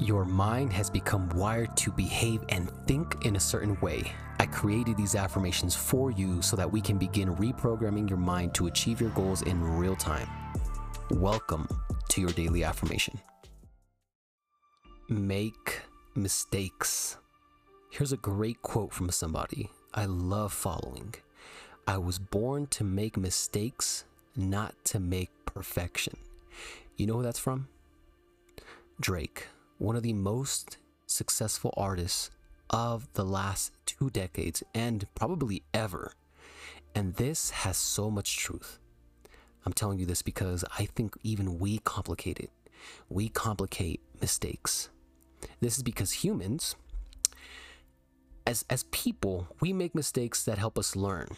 Your mind has become wired to behave and think in a certain way. I created these affirmations for you so that we can begin reprogramming your mind to achieve your goals in real time. Welcome to your daily affirmation. Make mistakes. Here's a great quote from somebody I love following. I was born to make mistakes, not to make perfection. You know who that's from? Drake, one of the most successful artists of the last two decades and probably ever. And this has so much truth. I'm telling you this because I think even we complicate it. We complicate mistakes. This is because humans, as, as people, we make mistakes that help us learn.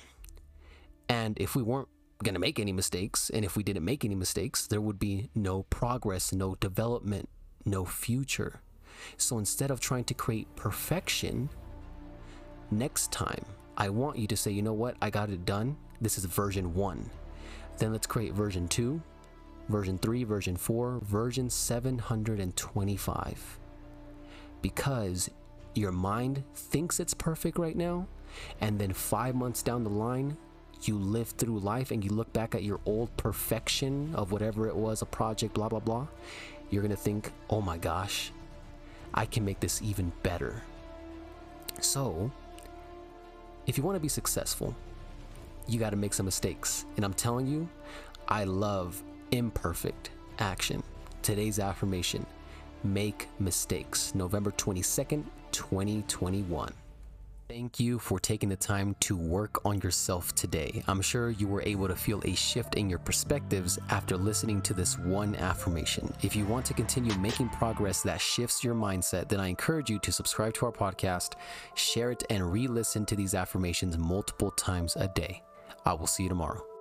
And if we weren't going to make any mistakes, and if we didn't make any mistakes, there would be no progress, no development, no future. So instead of trying to create perfection, next time I want you to say, you know what, I got it done. This is version one. Then let's create version two, version three, version four, version 725. Because your mind thinks it's perfect right now, and then five months down the line, you live through life and you look back at your old perfection of whatever it was, a project, blah, blah, blah, you're gonna think, oh my gosh, I can make this even better. So, if you wanna be successful, you gotta make some mistakes. And I'm telling you, I love imperfect action. Today's affirmation make mistakes, November 22nd, 2021. Thank you for taking the time to work on yourself today. I'm sure you were able to feel a shift in your perspectives after listening to this one affirmation. If you want to continue making progress that shifts your mindset, then I encourage you to subscribe to our podcast, share it, and re listen to these affirmations multiple times a day. I will see you tomorrow.